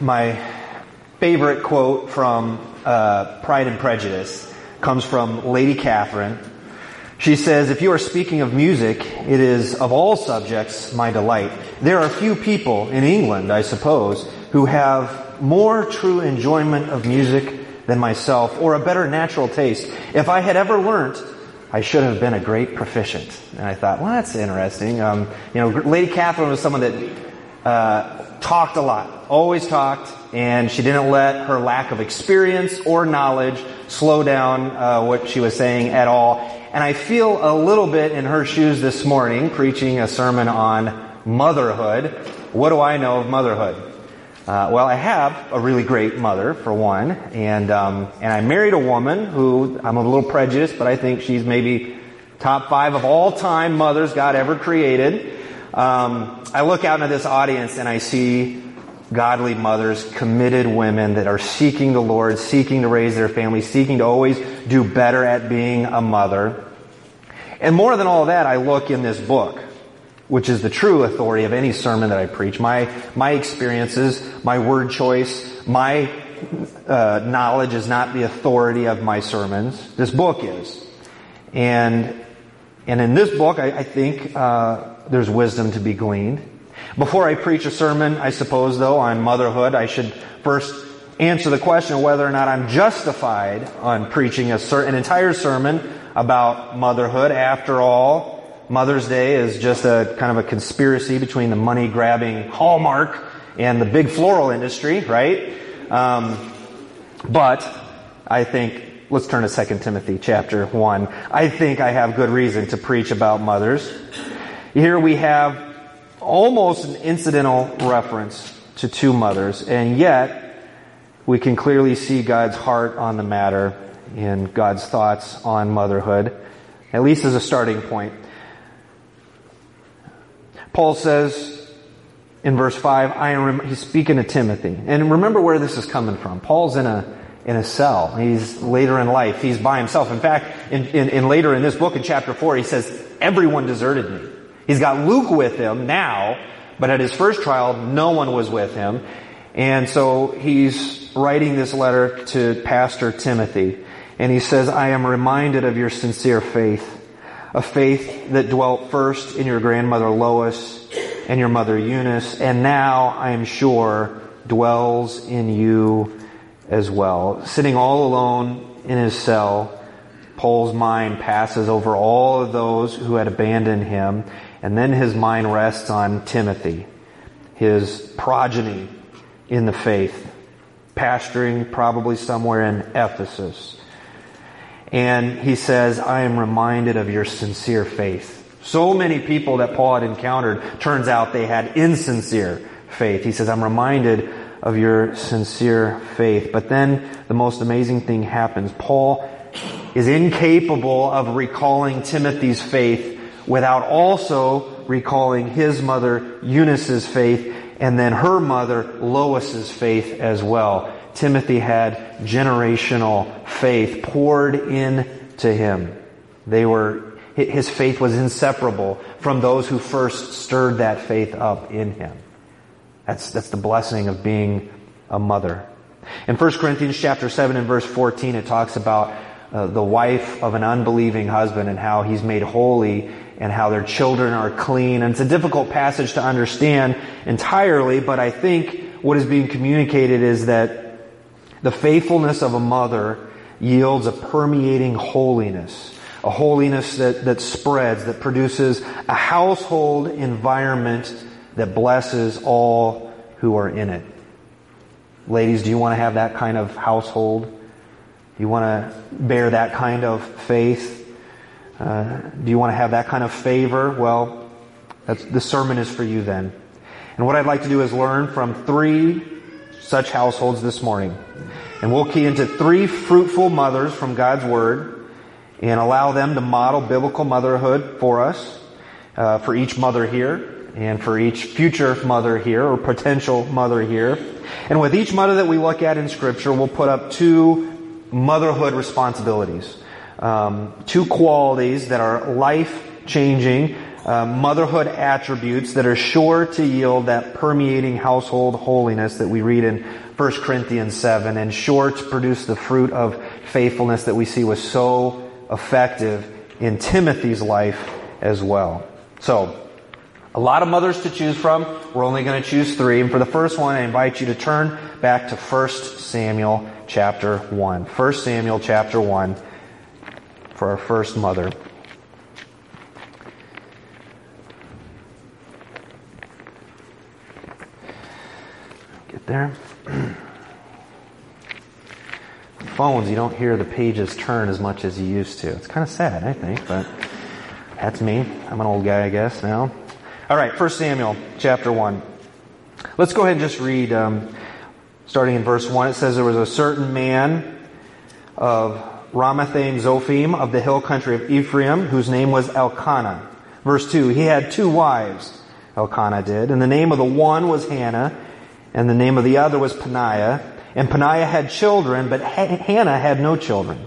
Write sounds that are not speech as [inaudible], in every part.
My favorite quote from uh, Pride and Prejudice comes from Lady Catherine. She says, if you are speaking of music, it is of all subjects my delight. There are few people in England, I suppose, who have more true enjoyment of music than myself, or a better natural taste. If I had ever learnt, I should have been a great proficient. And I thought, well, that's interesting. Um, you know, Lady Catherine was someone that uh, talked a lot, always talked, and she didn't let her lack of experience or knowledge slow down uh, what she was saying at all. And I feel a little bit in her shoes this morning, preaching a sermon on motherhood. What do I know of motherhood? Uh, well, I have a really great mother, for one, and um, and I married a woman who I'm a little prejudiced, but I think she's maybe top five of all time mothers God ever created. Um, I look out into this audience and I see godly mothers, committed women that are seeking the Lord, seeking to raise their family, seeking to always do better at being a mother. And more than all that, I look in this book, which is the true authority of any sermon that I preach. My, my experiences, my word choice, my uh, knowledge is not the authority of my sermons. This book is. And, and in this book, I, I think, uh, there's wisdom to be gleaned. Before I preach a sermon, I suppose, though, on motherhood, I should first answer the question of whether or not I'm justified on preaching a ser- an entire sermon about motherhood. After all, Mother's Day is just a kind of a conspiracy between the money grabbing Hallmark and the big floral industry, right? Um, but I think let's turn to 2 Timothy chapter 1. I think I have good reason to preach about mothers. Here we have almost an incidental reference to two mothers, and yet we can clearly see God's heart on the matter and God's thoughts on motherhood, at least as a starting point. Paul says in verse 5, I am, he's speaking to Timothy. And remember where this is coming from. Paul's in a, in a cell. He's later in life. He's by himself. In fact, in, in, in later in this book in chapter 4, he says, everyone deserted me. He's got Luke with him now, but at his first trial, no one was with him. And so he's writing this letter to Pastor Timothy. And he says, I am reminded of your sincere faith, a faith that dwelt first in your grandmother Lois and your mother Eunice, and now I am sure dwells in you as well. Sitting all alone in his cell, Paul's mind passes over all of those who had abandoned him and then his mind rests on Timothy, his progeny in the faith, pastoring probably somewhere in Ephesus. And he says, I am reminded of your sincere faith. So many people that Paul had encountered, turns out they had insincere faith. He says, I'm reminded of your sincere faith. But then the most amazing thing happens. Paul is incapable of recalling Timothy's faith without also recalling his mother Eunice's faith and then her mother Lois's faith as well. Timothy had generational faith poured into him. They were, his faith was inseparable from those who first stirred that faith up in him. That's, that's the blessing of being a mother. In 1 Corinthians chapter 7 and verse 14, it talks about uh, the wife of an unbelieving husband and how he's made holy and how their children are clean. And it's a difficult passage to understand entirely, but I think what is being communicated is that the faithfulness of a mother yields a permeating holiness, a holiness that, that spreads, that produces a household environment that blesses all who are in it. Ladies, do you want to have that kind of household? Do you want to bear that kind of faith? Uh, do you want to have that kind of favor? Well, the sermon is for you then. And what I'd like to do is learn from three such households this morning. And we'll key into three fruitful mothers from God's Word and allow them to model biblical motherhood for us, uh, for each mother here and for each future mother here or potential mother here. And with each mother that we look at in Scripture, we'll put up two motherhood responsibilities um, two qualities that are life changing uh, motherhood attributes that are sure to yield that permeating household holiness that we read in 1 Corinthians 7 and sure to produce the fruit of faithfulness that we see was so effective in Timothy's life as well. So, a lot of mothers to choose from. We're only going to choose three. And for the first one, I invite you to turn back to 1 Samuel chapter 1. 1 Samuel chapter 1 for our first mother. Get there. [clears throat] Phones, you don't hear the pages turn as much as you used to. It's kind of sad, I think, but that's me. I'm an old guy, I guess, now. All right, 1 Samuel chapter 1. Let's go ahead and just read, um, starting in verse 1. It says, There was a certain man of Ramathaim Zophim of the hill country of Ephraim, whose name was Elkanah. Verse 2, he had two wives, Elkanah did, and the name of the one was Hannah, and the name of the other was Peninnah. And Peninnah had children, but Hannah had no children.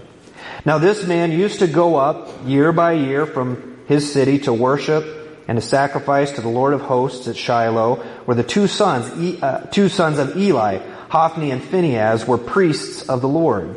Now this man used to go up year by year from his city to worship and to sacrifice to the Lord of hosts at Shiloh, where the two sons, uh, two sons of Eli, Hophni and Phinehas, were priests of the Lord.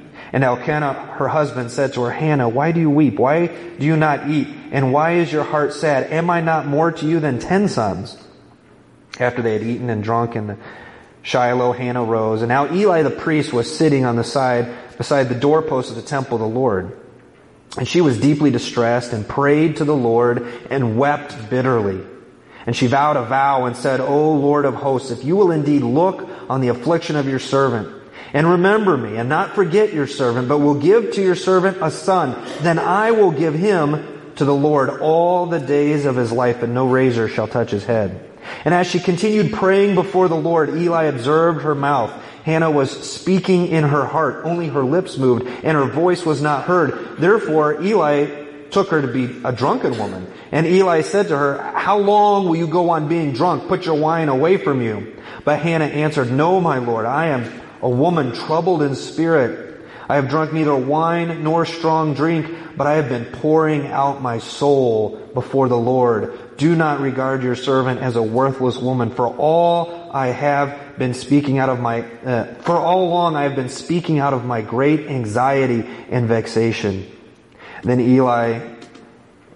And Elkanah, her husband, said to her, Hannah, why do you weep? Why do you not eat? And why is your heart sad? Am I not more to you than ten sons? After they had eaten and drunk in Shiloh, Hannah rose. And now Eli the priest was sitting on the side beside the doorpost of the temple of the Lord. And she was deeply distressed and prayed to the Lord and wept bitterly. And she vowed a vow and said, O Lord of hosts, if you will indeed look on the affliction of your servant, and remember me, and not forget your servant, but will give to your servant a son. Then I will give him to the Lord all the days of his life, and no razor shall touch his head. And as she continued praying before the Lord, Eli observed her mouth. Hannah was speaking in her heart. Only her lips moved, and her voice was not heard. Therefore, Eli took her to be a drunken woman. And Eli said to her, How long will you go on being drunk? Put your wine away from you. But Hannah answered, No, my Lord, I am a woman troubled in spirit. I have drunk neither wine nor strong drink, but I have been pouring out my soul before the Lord. Do not regard your servant as a worthless woman, for all I have been speaking out of my, uh, for all along I have been speaking out of my great anxiety and vexation. Then Eli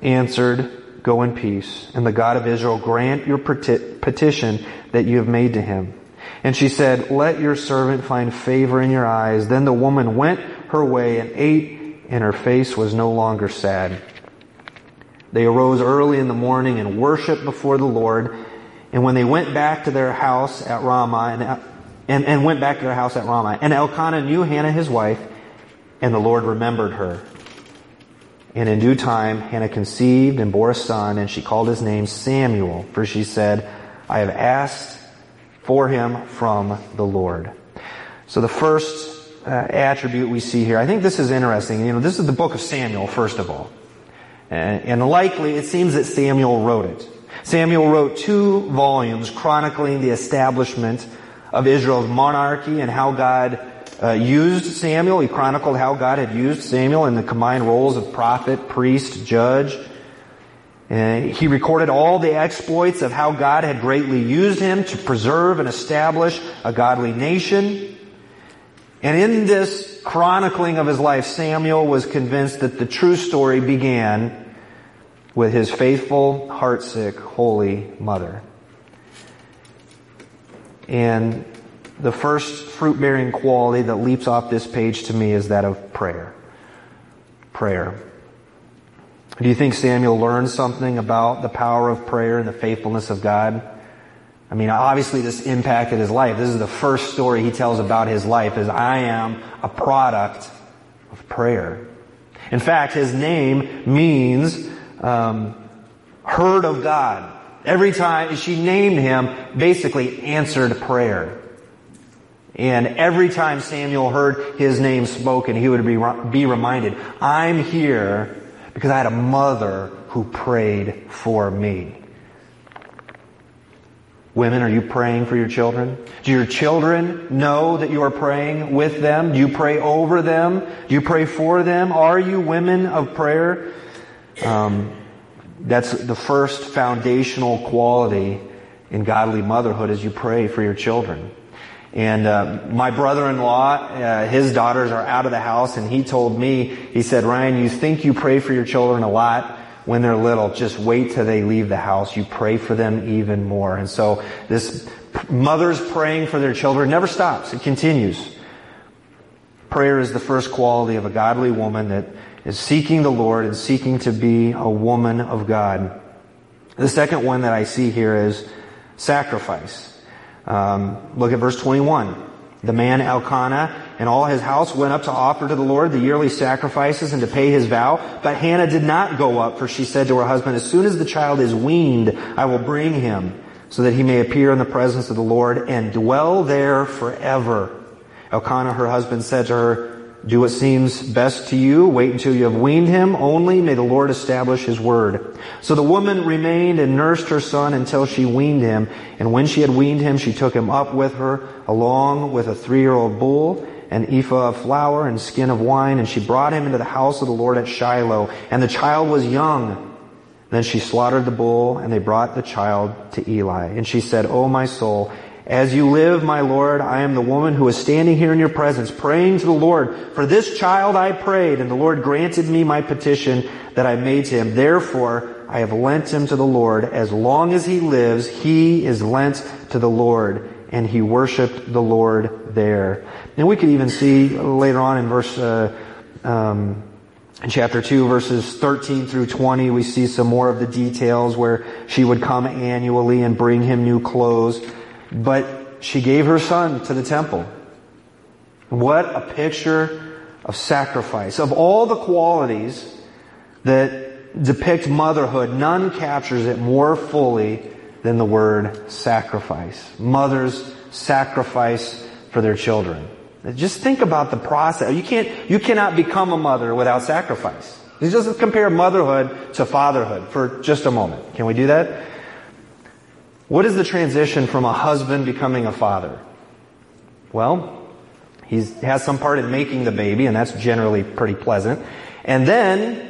answered, Go in peace, and the God of Israel grant your petition that you have made to him. And she said, let your servant find favor in your eyes. Then the woman went her way and ate, and her face was no longer sad. They arose early in the morning and worshiped before the Lord. And when they went back to their house at Ramah, and, and, and went back to their house at Ramah, and Elkanah knew Hannah his wife, and the Lord remembered her. And in due time, Hannah conceived and bore a son, and she called his name Samuel, for she said, I have asked for him from the Lord. So the first uh, attribute we see here, I think this is interesting. You know, this is the book of Samuel, first of all. And, and likely, it seems that Samuel wrote it. Samuel wrote two volumes chronicling the establishment of Israel's monarchy and how God uh, used Samuel. He chronicled how God had used Samuel in the combined roles of prophet, priest, judge, and he recorded all the exploits of how God had greatly used him to preserve and establish a godly nation. And in this chronicling of his life, Samuel was convinced that the true story began with his faithful, heartsick, holy mother. And the first fruit bearing quality that leaps off this page to me is that of prayer. Prayer. Do you think Samuel learned something about the power of prayer and the faithfulness of God? I mean, obviously this impacted his life. This is the first story he tells about his life is I am a product of prayer. In fact, his name means um, heard of God. Every time she named him, basically answered prayer. And every time Samuel heard his name spoken, he would be, be reminded, I'm here because I had a mother who prayed for me. Women, are you praying for your children? Do your children know that you are praying with them? Do you pray over them? Do you pray for them? Are you women of prayer? Um, that's the first foundational quality in godly motherhood as you pray for your children. And uh, my brother-in-law, uh, his daughters are out of the house, and he told me, he said, Ryan, you think you pray for your children a lot when they're little. Just wait till they leave the house. You pray for them even more. And so this mothers praying for their children never stops. It continues. Prayer is the first quality of a godly woman that is seeking the Lord and seeking to be a woman of God. The second one that I see here is sacrifice. Um, look at verse 21. The man Elkanah and all his house went up to offer to the Lord the yearly sacrifices and to pay his vow. But Hannah did not go up, for she said to her husband, As soon as the child is weaned, I will bring him, so that he may appear in the presence of the Lord and dwell there forever. Elkanah, her husband, said to her, do what seems best to you. Wait until you have weaned him. Only may the Lord establish his word. So the woman remained and nursed her son until she weaned him. And when she had weaned him, she took him up with her along with a three-year-old bull, an ephah of flour and skin of wine. And she brought him into the house of the Lord at Shiloh. And the child was young. Then she slaughtered the bull and they brought the child to Eli. And she said, O my soul, as you live, my Lord, I am the woman who is standing here in your presence, praying to the Lord. For this child I prayed, and the Lord granted me my petition that I made to him. Therefore, I have lent him to the Lord. As long as he lives, he is lent to the Lord. And he worshiped the Lord there. And we could even see later on in verse, uh, um, in chapter 2, verses 13 through 20, we see some more of the details where she would come annually and bring him new clothes. But she gave her son to the temple. What a picture of sacrifice. Of all the qualities that depict motherhood, none captures it more fully than the word sacrifice. Mothers sacrifice for their children. Just think about the process. You can't, you cannot become a mother without sacrifice. Just compare motherhood to fatherhood for just a moment. Can we do that? What is the transition from a husband becoming a father? Well, he has some part in making the baby, and that's generally pretty pleasant. And then,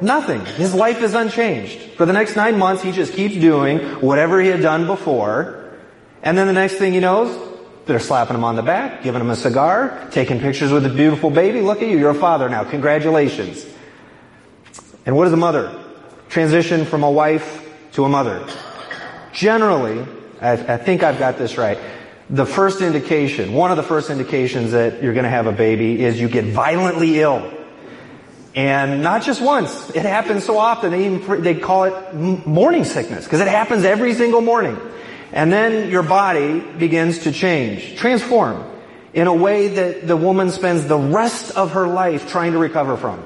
nothing. His life is unchanged. For the next nine months, he just keeps doing whatever he had done before. And then the next thing he knows, they're slapping him on the back, giving him a cigar, taking pictures with a beautiful baby. Look at you, you're a father now. Congratulations. And what is a mother? Transition from a wife to a mother. Generally, I, I think I've got this right. The first indication, one of the first indications that you're going to have a baby is you get violently ill. And not just once. It happens so often. They even, they call it morning sickness because it happens every single morning. And then your body begins to change, transform in a way that the woman spends the rest of her life trying to recover from.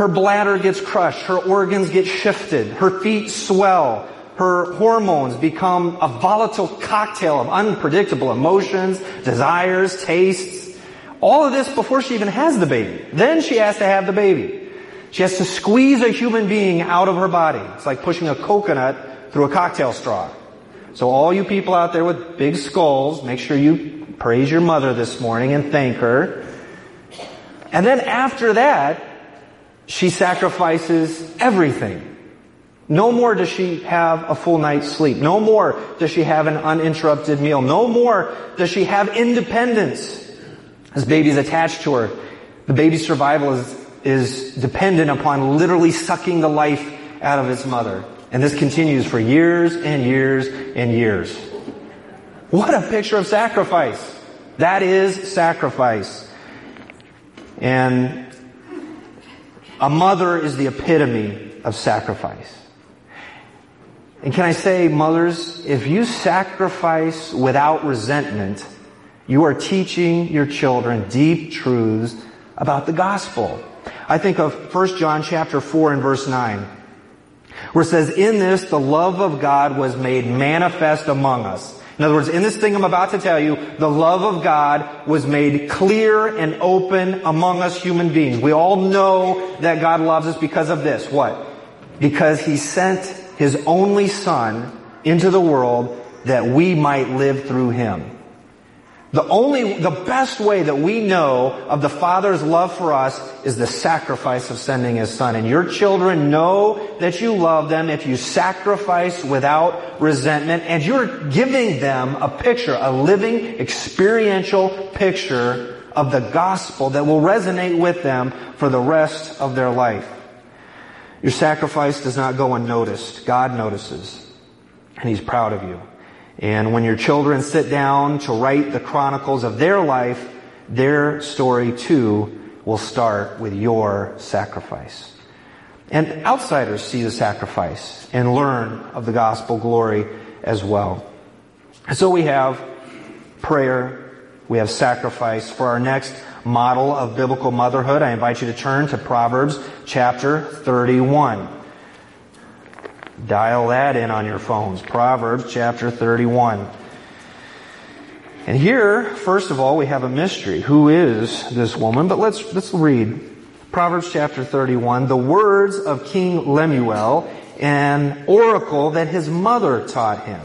Her bladder gets crushed. Her organs get shifted. Her feet swell. Her hormones become a volatile cocktail of unpredictable emotions, desires, tastes. All of this before she even has the baby. Then she has to have the baby. She has to squeeze a human being out of her body. It's like pushing a coconut through a cocktail straw. So all you people out there with big skulls, make sure you praise your mother this morning and thank her. And then after that, she sacrifices everything. No more does she have a full night's sleep. No more does she have an uninterrupted meal. No more does she have independence. This baby's attached to her. The baby's survival is, is dependent upon literally sucking the life out of its mother. And this continues for years and years and years. What a picture of sacrifice. That is sacrifice. And a mother is the epitome of sacrifice. And can I say, mothers, if you sacrifice without resentment, you are teaching your children deep truths about the gospel. I think of 1 John chapter 4 and verse 9. Where it says, in this, the love of God was made manifest among us. In other words, in this thing I'm about to tell you, the love of God was made clear and open among us human beings. We all know that God loves us because of this. What? Because He sent His only Son into the world that we might live through Him. The only, the best way that we know of the Father's love for us is the sacrifice of sending His Son. And your children know that you love them if you sacrifice without resentment and you're giving them a picture, a living, experiential picture of the gospel that will resonate with them for the rest of their life. Your sacrifice does not go unnoticed. God notices. And He's proud of you. And when your children sit down to write the chronicles of their life, their story too will start with your sacrifice. And outsiders see the sacrifice and learn of the gospel glory as well. So we have prayer, we have sacrifice. For our next model of biblical motherhood, I invite you to turn to Proverbs chapter 31. Dial that in on your phones. Proverbs chapter 31. And here, first of all, we have a mystery. Who is this woman? But let's, let's read Proverbs chapter 31, the words of King Lemuel, an oracle that his mother taught him.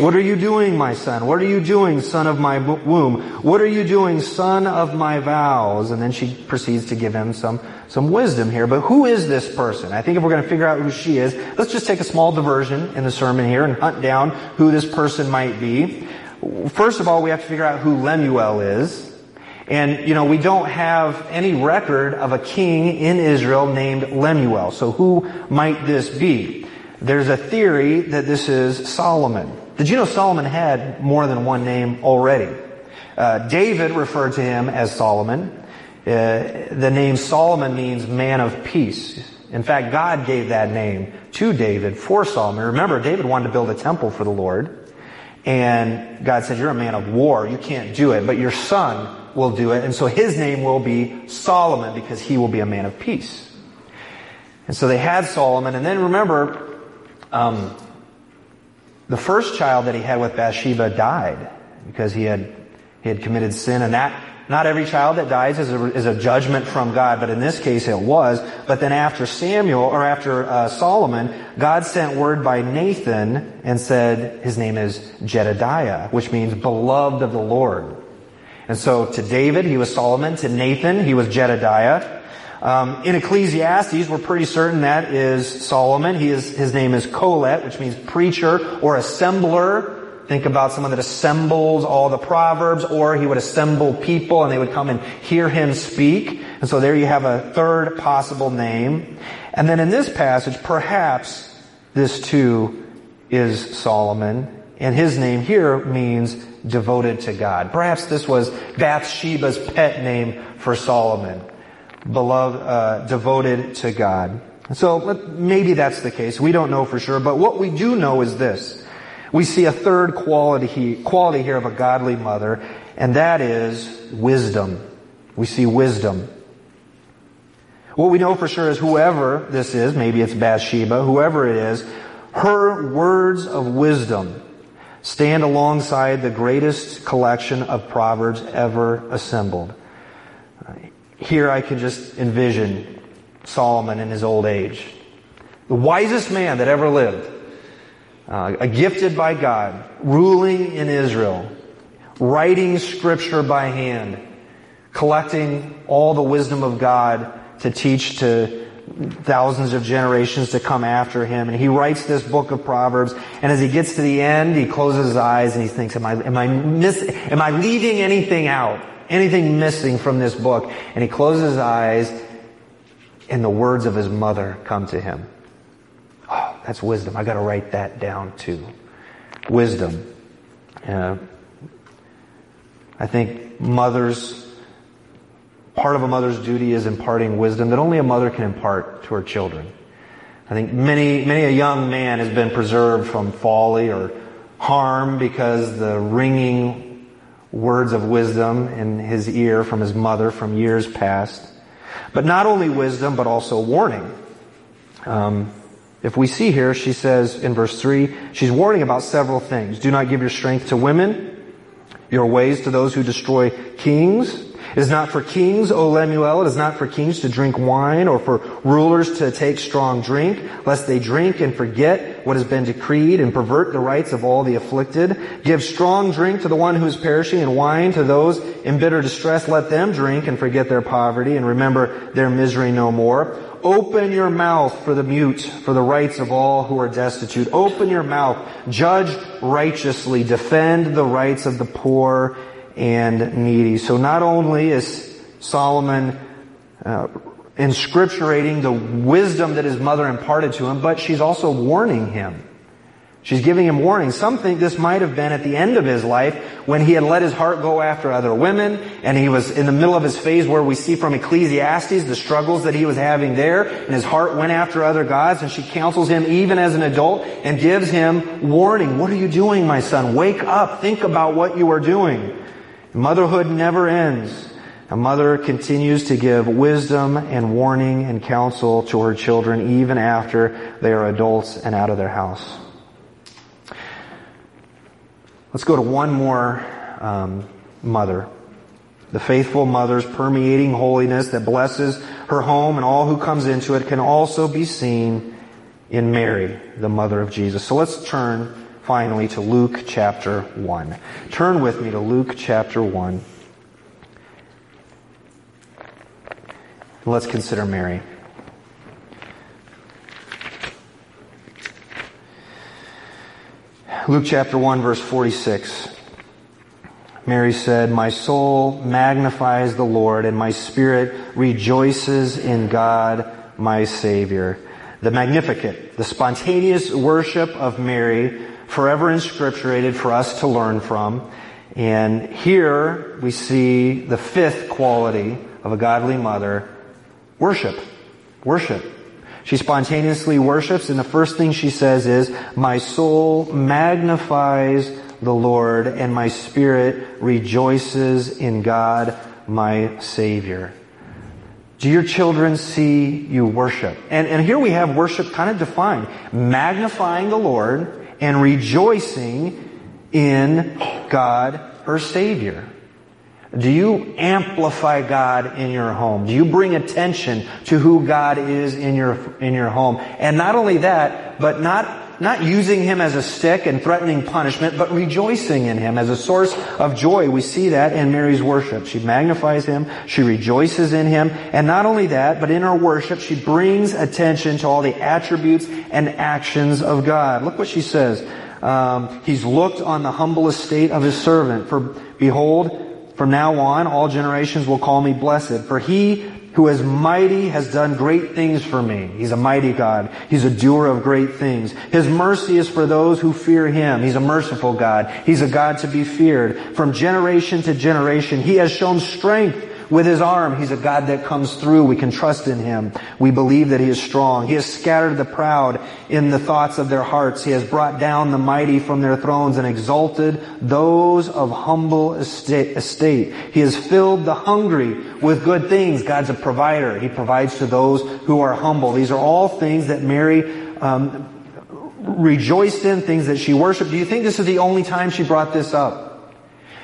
What are you doing, my son? What are you doing, son of my womb? What are you doing, son of my vows? And then she proceeds to give him some, some wisdom here. But who is this person? I think if we're going to figure out who she is, let's just take a small diversion in the sermon here and hunt down who this person might be. First of all, we have to figure out who Lemuel is. And, you know, we don't have any record of a king in Israel named Lemuel. So who might this be? There's a theory that this is Solomon. Did you know Solomon had more than one name already? Uh, David referred to him as Solomon. Uh, the name Solomon means man of peace. In fact, God gave that name to David for Solomon. Remember, David wanted to build a temple for the Lord. And God said, you're a man of war. You can't do it, but your son will do it. And so his name will be Solomon because he will be a man of peace. And so they had Solomon. And then remember, um, the first child that he had with Bathsheba died because he had, he had committed sin and that, not every child that dies is a, is a judgment from God, but in this case it was. But then after Samuel, or after uh, Solomon, God sent word by Nathan and said his name is Jedediah, which means beloved of the Lord. And so to David, he was Solomon. To Nathan, he was Jedediah. Um, in Ecclesiastes, we're pretty certain that is Solomon. He is, his name is Qoheleth, which means preacher or assembler. Think about someone that assembles all the proverbs, or he would assemble people and they would come and hear him speak. And so there you have a third possible name. And then in this passage, perhaps this too is Solomon. And his name here means devoted to God. Perhaps this was Bathsheba's pet name for Solomon beloved, uh, devoted to God. So maybe that's the case. We don't know for sure, but what we do know is this. We see a third quality, quality here of a godly mother, and that is wisdom. We see wisdom. What we know for sure is whoever this is, maybe it's Bathsheba, whoever it is, her words of wisdom stand alongside the greatest collection of proverbs ever assembled. Here I can just envision Solomon in his old age. The wisest man that ever lived. Uh, gifted by God, ruling in Israel, writing scripture by hand, collecting all the wisdom of God to teach to thousands of generations to come after him. And he writes this book of Proverbs. And as he gets to the end, he closes his eyes and he thinks, am I, am I miss, am I leaving anything out? Anything missing from this book. And he closes his eyes and the words of his mother come to him. Oh, that's wisdom. I gotta write that down too. Wisdom. Uh, I think mothers, part of a mother's duty is imparting wisdom that only a mother can impart to her children. I think many, many a young man has been preserved from folly or harm because the ringing words of wisdom in his ear from his mother from years past. But not only wisdom, but also warning. Um, If we see here, she says in verse 3, she's warning about several things. Do not give your strength to women, your ways to those who destroy kings. It is not for kings, O Lemuel, it is not for kings to drink wine or for rulers to take strong drink, lest they drink and forget what has been decreed and pervert the rights of all the afflicted. Give strong drink to the one who is perishing and wine to those in bitter distress. Let them drink and forget their poverty and remember their misery no more. Open your mouth for the mute, for the rights of all who are destitute. Open your mouth. Judge righteously. Defend the rights of the poor and needy. So not only is Solomon uh, inscripturating the wisdom that his mother imparted to him, but she's also warning him. She's giving him warning. Some think this might have been at the end of his life when he had let his heart go after other women and he was in the middle of his phase where we see from Ecclesiastes the struggles that he was having there and his heart went after other gods and she counsels him even as an adult and gives him warning. What are you doing, my son? Wake up. Think about what you are doing. Motherhood never ends. A mother continues to give wisdom and warning and counsel to her children even after they are adults and out of their house. Let's go to one more um, mother. The faithful mother's permeating holiness that blesses her home and all who comes into it can also be seen in Mary, the mother of Jesus. So let's turn finally to Luke chapter 1. Turn with me to Luke chapter 1. Let's consider Mary. Luke chapter 1 verse 46. Mary said, My soul magnifies the Lord and my spirit rejoices in God, my Savior. The Magnificat, the spontaneous worship of Mary, forever inscripturated for us to learn from. And here we see the fifth quality of a godly mother, worship. Worship. She spontaneously worships, and the first thing she says is, My soul magnifies the Lord, and my spirit rejoices in God, my Savior. Do your children see you worship? And, and here we have worship kind of defined. Magnifying the Lord and rejoicing in God, her Savior. Do you amplify God in your home? Do you bring attention to who God is in your, in your home? And not only that, but not, not using Him as a stick and threatening punishment, but rejoicing in Him as a source of joy. We see that in Mary's worship. She magnifies Him, she rejoices in Him, and not only that, but in her worship, she brings attention to all the attributes and actions of God. Look what she says. Um, he's looked on the humble estate of his servant. For behold, from now on, all generations will call me blessed, for he who is mighty has done great things for me. He's a mighty God. He's a doer of great things. His mercy is for those who fear him. He's a merciful God. He's a God to be feared. From generation to generation, he has shown strength with his arm, he's a God that comes through. We can trust in him. We believe that he is strong. He has scattered the proud in the thoughts of their hearts. He has brought down the mighty from their thrones and exalted those of humble estate. He has filled the hungry with good things. God's a provider. He provides to those who are humble. These are all things that Mary um, rejoiced in, things that she worshiped. Do you think this is the only time she brought this up?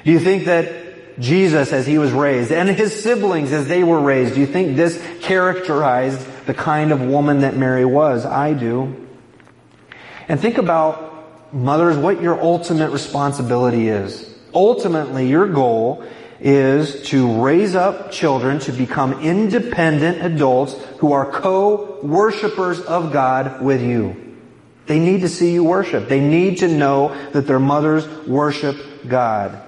Do you think that Jesus as he was raised and his siblings as they were raised. Do you think this characterized the kind of woman that Mary was? I do. And think about, mothers, what your ultimate responsibility is. Ultimately, your goal is to raise up children to become independent adults who are co-worshippers of God with you. They need to see you worship. They need to know that their mothers worship God.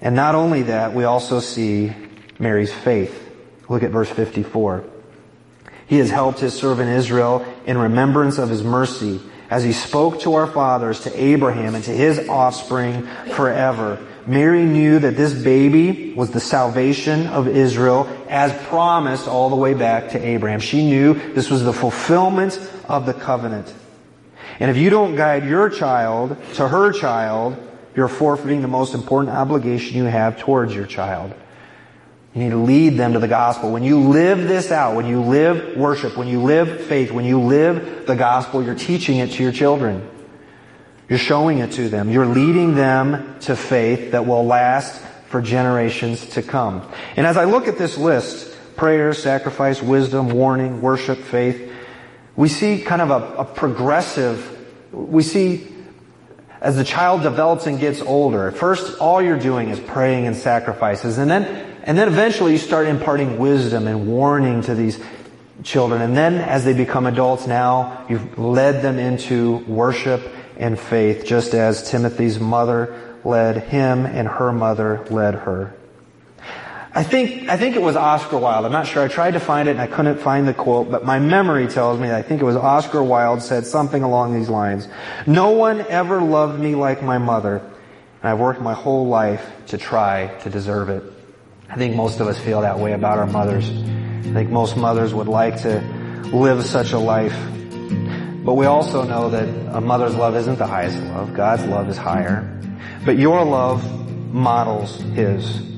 And not only that, we also see Mary's faith. Look at verse 54. He has helped his servant Israel in remembrance of his mercy as he spoke to our fathers, to Abraham, and to his offspring forever. Mary knew that this baby was the salvation of Israel as promised all the way back to Abraham. She knew this was the fulfillment of the covenant. And if you don't guide your child to her child, you're forfeiting the most important obligation you have towards your child. You need to lead them to the gospel. When you live this out, when you live worship, when you live faith, when you live the gospel, you're teaching it to your children. You're showing it to them. You're leading them to faith that will last for generations to come. And as I look at this list, prayer, sacrifice, wisdom, warning, worship, faith, we see kind of a, a progressive, we see as the child develops and gets older, first all you're doing is praying and sacrifices, and then, and then eventually you start imparting wisdom and warning to these children. And then as they become adults now, you've led them into worship and faith, just as Timothy's mother led him and her mother led her. I think, I think it was Oscar Wilde. I'm not sure. I tried to find it and I couldn't find the quote, but my memory tells me I think it was Oscar Wilde said something along these lines. No one ever loved me like my mother, and I've worked my whole life to try to deserve it. I think most of us feel that way about our mothers. I think most mothers would like to live such a life. But we also know that a mother's love isn't the highest love. God's love is higher. But your love models His.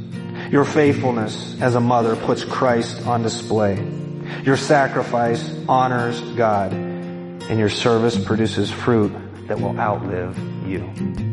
Your faithfulness as a mother puts Christ on display. Your sacrifice honors God, and your service produces fruit that will outlive you.